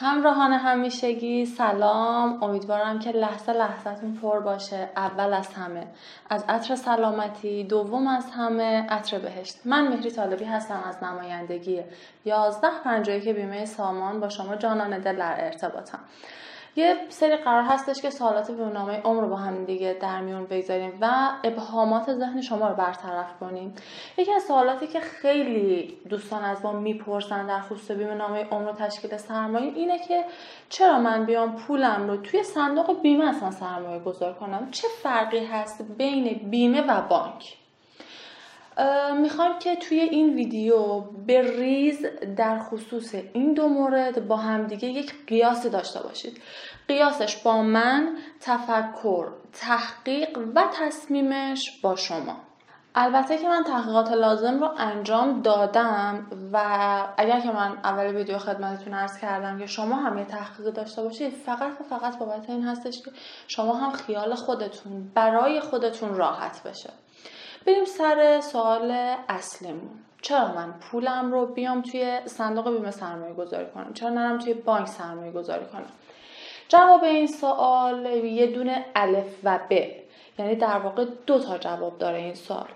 همراهان همیشگی سلام. امیدوارم که لحظه لحظتون پر باشه. اول از همه از عطر سلامتی دوم از همه عطر بهشت. من مهری طالبی هستم از نمایندگی 11 که بیمه سامان با شما جانان دل در ارتباطم. یه سری قرار هستش که سوالات نامه عمر رو با هم دیگه در میون بگذاریم و ابهامات ذهن شما رو برطرف کنیم. یکی از سوالاتی که خیلی دوستان از ما می‌پرسن در خصوص نامه عمر تشکیل سرمایه اینه که چرا من بیام پولم رو توی صندوق بیمه اصلا سرمایه گذار کنم؟ چه فرقی هست بین بیمه و بانک؟ می‌خوام که توی این ویدیو به ریز در خصوص این دو مورد با همدیگه یک قیاس داشته باشید. قیاسش با من تفکر تحقیق و تصمیمش با شما. البته که من تحقیقات لازم رو انجام دادم و اگر که من اول ویدیو خدمتتون ارز کردم که شما هم یه تحقیق داشته باشید فقط و فقط بابت این هستش که شما هم خیال خودتون برای خودتون راحت بشه. بریم سر سوال اصلمون چرا من پولم رو بیام توی صندوق بیمه سرمایه گذاری کنم؟ چرا نرم توی بانک سرمایه گذاری کنم؟ جواب این سوال یه دونه الف و ب. یعنی در واقع دو تا جواب داره این سوال.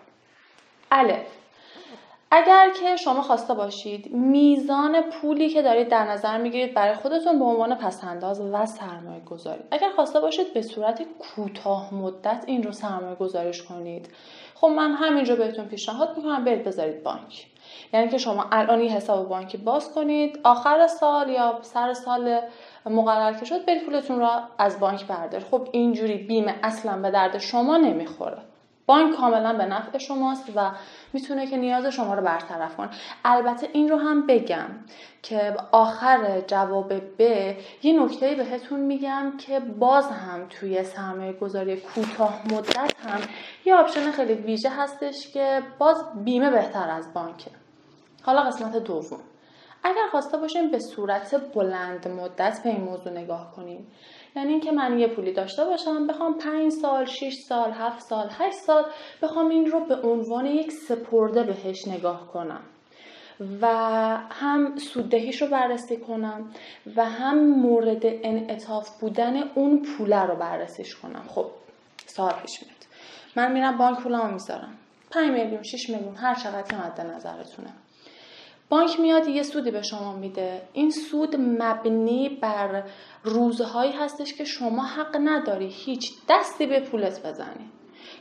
الف. اگر که شما خواسته باشید میزان پولی که دارید در نظر می‌گیرید برای خودتون به عنوان پسنداز و سرمایه گذاری اگر خواسته باشید به صورت کوتاه مدت این رو سرمایه گذاریش کنید. خب من همینجا بهتون پیشنهاد می‌کنم برید بذارید بانک. یعنی که شما الان یه حساب بانکی باز کنید آخر سال یا سر سال مقرر که شد برید پولتون را از بانک بردارید. خب اینجوری بیمه اصلا به درد شما نمی‌خوره. بانک کاملا به نفع شماست و می‌تونه که نیاز شما رو برطرف کنه. البته این رو هم بگم که آخر جواب ب یه نکته بهتون میگم که باز هم توی سرمایه گذاری کوتاه مدت هم یه آپشن خیلی ویژه هستش که باز بیمه بهتر از بانکه. حالا قسمت دوم. اگر خواسته باشیم به صورت بلند مدت به این موضوع نگاه کنیم یعنی اینکه من یه پولی داشته باشم بخوام 5 سال 6 سال 7 سال 8 سال بخوام این رو به عنوان یک سپرده بهش نگاه کنم و هم سوددهیش رو بررسی کنم و هم مورد انعطاف بودن اون پوله رو بررسیش کنم. خب سال پیش میاد. من میرم بانک پولمو می‌ذارم. 5 میلیون 6 میلیون هر چقدر مد نظرتونه. بانک میاد یه سودی به شما میده. این سود مبنی بر روزهایی هستش که شما حق نداری هیچ دستی به پولت بزنی.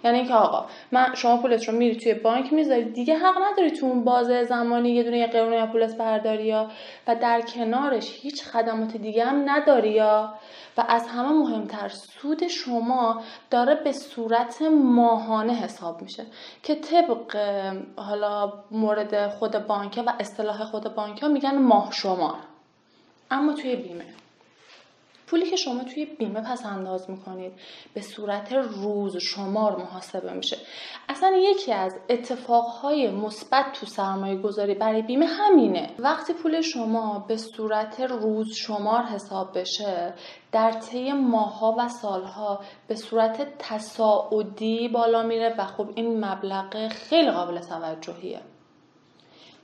یعنی اینکه آقا من شما پولت رو میری توی بانک می‌ذاری. دیگه حق نداری تو اون بازه زمانی یه دونه یه قرون یا پولت برداری یا و در کنارش هیچ خدمات دیگه هم نداری یا. و از همه مهمتر سود شما داره به صورت ماهانه حساب میشه که طبق حالا مورد خود بانکه و اصطلاح خود بانک ها میگن ماه شمار. اما توی بیمه. پولی که شما توی بیمه پس انداز می‌کنید به صورت روز شمار محاسبه میشه. اصلا یکی از اتفاقهای مثبت تو سرمایه گذاری برای بیمه همینه. وقتی پول شما به صورت روز شمار حساب بشه در طی ماها و سالها به صورت تصاعدی بالا میره و خب این مبلغ خیلی قابل توجهیه.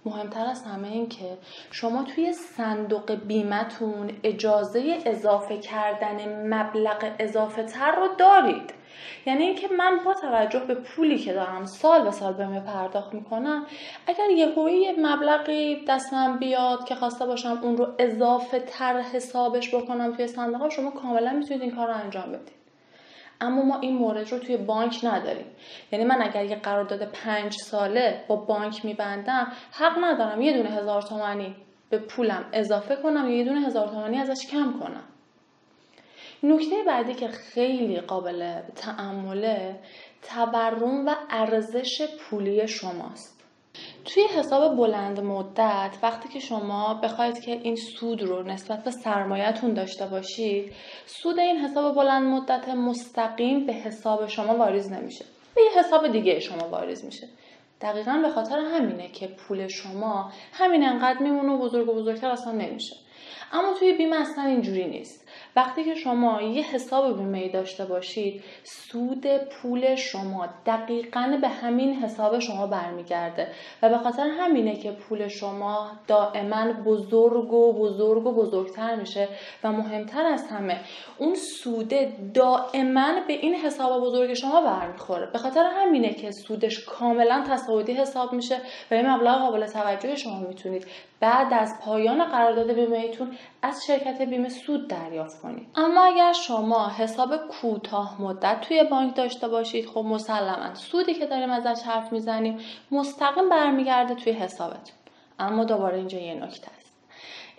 مهمتر از همه این که شما توی صندوق بیمتون اجازه اضافه کردن مبلغ اضافه تر رو دارید. یعنی اینکه من با توجه به پولی که دارم سال به سال به پرداخت می‌کنم اگر یه یه مبلغی دستم بیاد که خواسته باشم اون رو اضافه تر حسابش بکنم توی صندوق شما کاملا می‌تونید این کار رو انجام بدید. اما ما این مورد رو توی بانک نداریم. یعنی من اگر یه قرارداد پنج ساله با بانک میبندم حق ندارم یه دونه هزار تومنی به پولم اضافه کنم یا یه دونه هزار تومنی ازش کم کنم. نکته بعدی که خیلی قابل تعمله تورم و ارزش پولی شماست. توی حساب بلند مدت وقتی که شما بخواید که این سود رو نسبت به سرمایهتون داشته باشید سود این حساب بلند مدت مستقیم به حساب شما واریز نمیشه. به یه حساب دیگه شما واریز میشه. دقیقا به خاطر همینه که پول شما همین انقدر میمونه و بزرگ و بزرگتر اصلا نمیشه. اما توی بیمه اصلا اینجوری نیست. وقتی که شما یه حساب بیمه داشته باشید سود پول شما دقیقا به همین حساب شما برمیگرده و به خاطر همینه که پول شما دائما بزرگ و بزرگ و بزرگتر میشه و مهمتر از همه اون سوده دائما به این حساب بزرگ شما برمیخوره. به خاطر همینه که سودش کاملا تصاعدی حساب میشه و این مبلغ قابل توجه شما می‌تونید. بعد از پایان قرارداد بیمهتون از شرکت بیمه سود دریافت. کنید اما اگر شما حساب کوتاه مدت توی بانک داشته باشید خب مسلما سودی که داریم ازش حرف می‌زنیم مستقیم برمیگرده توی حسابتون. اما دوباره اینجا یه نکته است.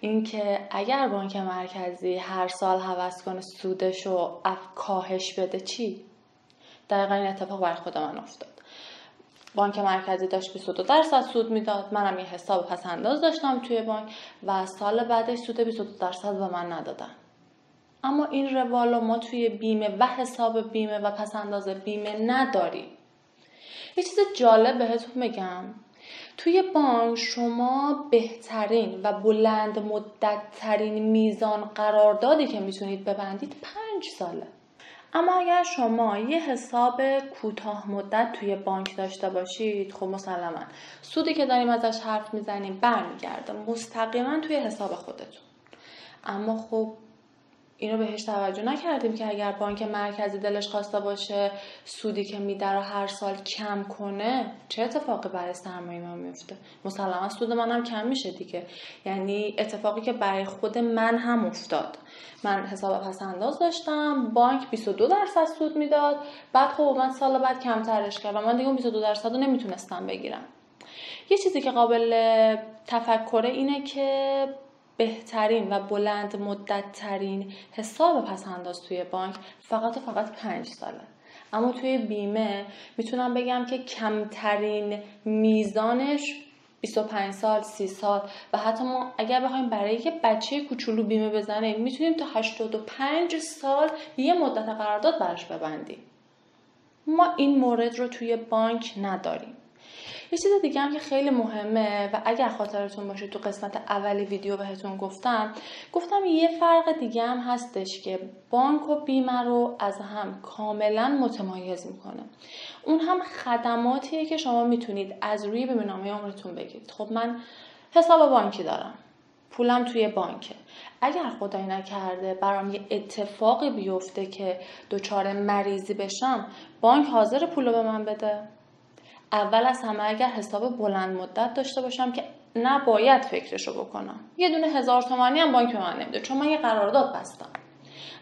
اینکه اگر بانک مرکزی هر سال حوض کنه سودش رو کاهش بده چی؟ دقیقا این اتفاق بر خود من افتاد. بانک مرکزی داشت 22 درصد سود می‌داد. منم یه حساب پس انداز داشتم توی بانک و سال بعدش سود 22 درصد به من ندادن. اما این روال ما توی بیمه و حساب بیمه و پس انداز بیمه نداریم. یه چیز جالب بهتون بگم. توی بانک شما بهترین و بلند مدت ترین میزان قراردادی که می‌تونید ببندید پنج ساله. اما اگر شما یه حساب کوتاه مدت توی بانک داشته باشید خب مسلما. سودی که داریم ازش حرف می‌زنیم برمیگرده. مستقیما توی حساب خودتون. اما خب اینو بهش توجه نکردیم که اگر بانک مرکزی دلش خواسته باشه سودی که میده رو هر سال کم کنه چه اتفاقی برای سرمایه ما میفته؟ مسلما سود منم کم میشه دیگه. یعنی اتفاقی که برای خود من هم افتاد. من حساب پس انداز داشتم بانک 22 درصد سود می‌داد. بعد خب من سال بعد کمترش کرد و من دیگه 22 درصد رو نمی‌تونستم بگیرم. یه چیزی که قابل تفکره اینه که بهترین و بلند مدت ترین حساب پس انداز توی بانک فقط و فقط پنج ساله. اما توی بیمه می‌تونم بگم که کمترین میزانش 25 سال 30 سال و حتی ما اگر بخوایم برای یک بچه کوچولو بیمه بزنیم می‌تونیم تا 85 سال یه مدت قرارداد براش ببندیم. ما این مورد رو توی بانک نداریم. یه چیز دیگه هم که خیلی مهمه و اگر خاطرتون باشه تو قسمت اولی ویدیو بهتون گفتم گفتم یه فرق دیگه هم هستش که بانک و بیمه رو از هم کاملا متمایز می‌کنه. اون هم خدماتیه که شما می‌تونید از روی بیمه نامه عمرتون بگیرید. خب من حساب بانکی دارم. پولم توی بانکه. اگر خدای نکرده برام یه اتفاقی بیفته که دچار مریضی بشم بانک حاضر پول رو به من بده. اول از همه اگر حساب بلند مدت داشته باشم که نباید فکرشو بکنم. یه دونه هزار تومانی هم بانک به من نمیده چون من یه قرارداد بستم.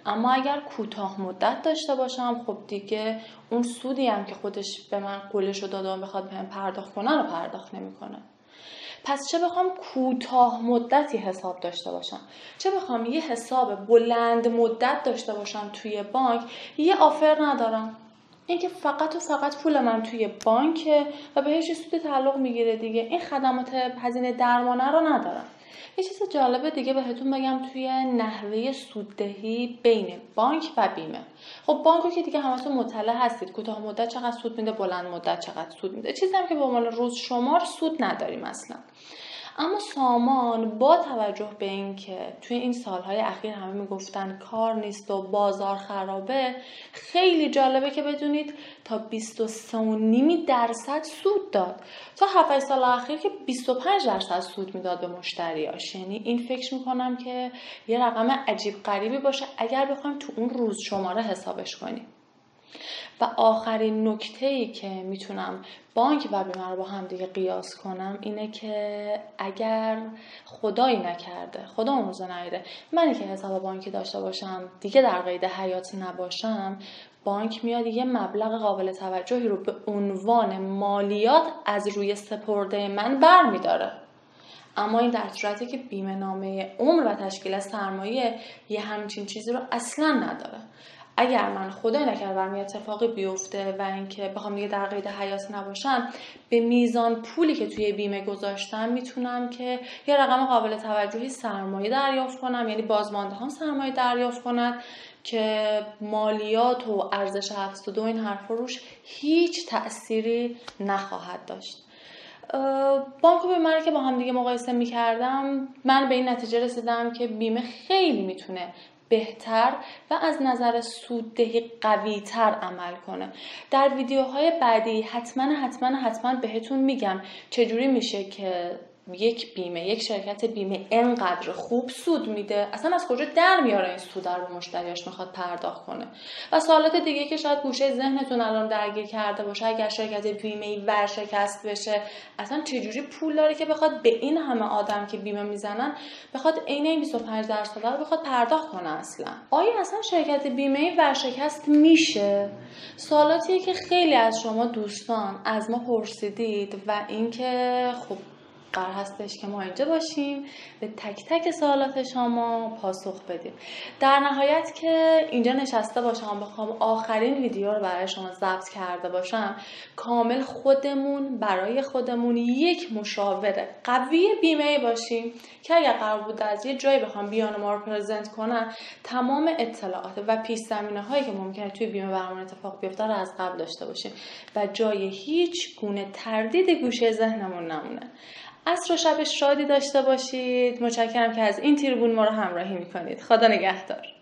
اما اگر کوتاه مدت داشته باشم خب دیگه اون سودی هم که خودش به من قولش رو داده و بخواد بهم پرداخت کنه رو پرداخت نمی‌کنه. پس چه بخوام کوتاه مدتی حساب داشته باشم؟ چه بخوام یه حساب بلند مدت داشته باشم توی بانک؟ یه آفر ندارم. اینکه فقط و فقط پول من توی بانکه و بهش سود تعلق می‌گیره دیگه. این خدمات هزینه درمانه رو ندارم. یه چیز جالب دیگه بهتون بگم توی نحوه سوددهی بین بانک و بیمه. خب بانک که دیگه همتون مطلع هستید. کوتاه مدت چقدر سود میده بلند مدت چقدر سود میده. چیزی هم که به عنوان روز شمار سود نداریم اصلا. اما سامان با توجه به اینکه توی این سالهای اخیر همه می‌گفتن کار نیست و بازار خرابه خیلی جالبه که بدونید تا 23.5 درصد سود داد. تا 7 سال اخیر که 25 درصد سود می‌داد به مشتریاش. یعنی این فکر می‌کنم که یه رقم عجیب غریبی باشه اگر بخوایم تو اون روز شماره حسابش کنیم. و آخرین نکته ای که می‌تونم بانک و بیمه رو با هم دیگه قیاس کنم اینه که اگر خدایی نکرده خدا اون روزه نیده منی که حساب بانکی داشته باشم دیگه در قید حیات نباشم بانک میاد یه مبلغ قابل توجهی رو به عنوان مالیات از روی سپرده من بر میداره اما این در صورتی که بیمه نامه عمر و تشکیل سرمایه یه همچین چیزی رو اصلا نداره. اگر من خدای نکرد برم یه اتفاقی بیفته و اینکه بخوام دیگه در قید حیات نباشم به میزان پولی که توی بیمه گذاشتم می‌تونم که یه رقم قابل توجهی سرمایه دریافت کنم. یعنی بازمانده هم سرمایه دریافت کنند که مالیات و ارزش افزوده و این حرف روش هیچ تأثیری نخواهد داشت. بانک و بیمه که با هم دیگه مقایسه می‌کردم من به این نتیجه رسیدم که بیمه خیلی می‌تونه بهتر و از نظر سوددهی قوی تر عمل کنه. در ویدیوهای بعدی حتما حتما حتما بهتون میگم چجوری میشه که یک بیمه یک شرکت بیمه انقدر خوب سود میده. اصلا از کجا در میاره این سود رو مشتریاش می‌خواد پرداخت کنه؟ و سوالات دیگه که شاید گوشه ذهنتون الان درگیر کرده باشه اگر شرکت بیمه ای ورشکست بشه اصلا چجوری پول داره که بخواد به این همه آدم که بیمه می‌زنن بخواد عین این 25 درصد رو بخواد پرداخت کنه اصلا؟ آیا اصلا شرکت بیمه ای ورشکست میشه؟ سوالاتیه که خیلی از شما دوستان از ما پرسیدید و اینکه خب قرار هستش که ما اینجا باشیم به تک تک سوالات شما پاسخ بدیم. در نهایت که اینجا نشسته باشم بخوام آخرین ویدیو رو برای شما ضبط کرده باشم کامل خودمون برای خودمون یک مشاور قوی بیمه باشیم که اگر قرار بود از یه جایی بخوام بیان ما رو پرزنت کنم تمام اطلاعات و پیش زمینه هایی که ممکنه توی بیمه برامون اتفاق بیفته رو از قبل داشته باشیم و جای هیچ گونه تردید گوشه ذهنمون نمونه. عصر و شب شادی داشته باشید. متشکرم که از این تیربون ما رو همراهی می‌کنید. خدا نگهدار.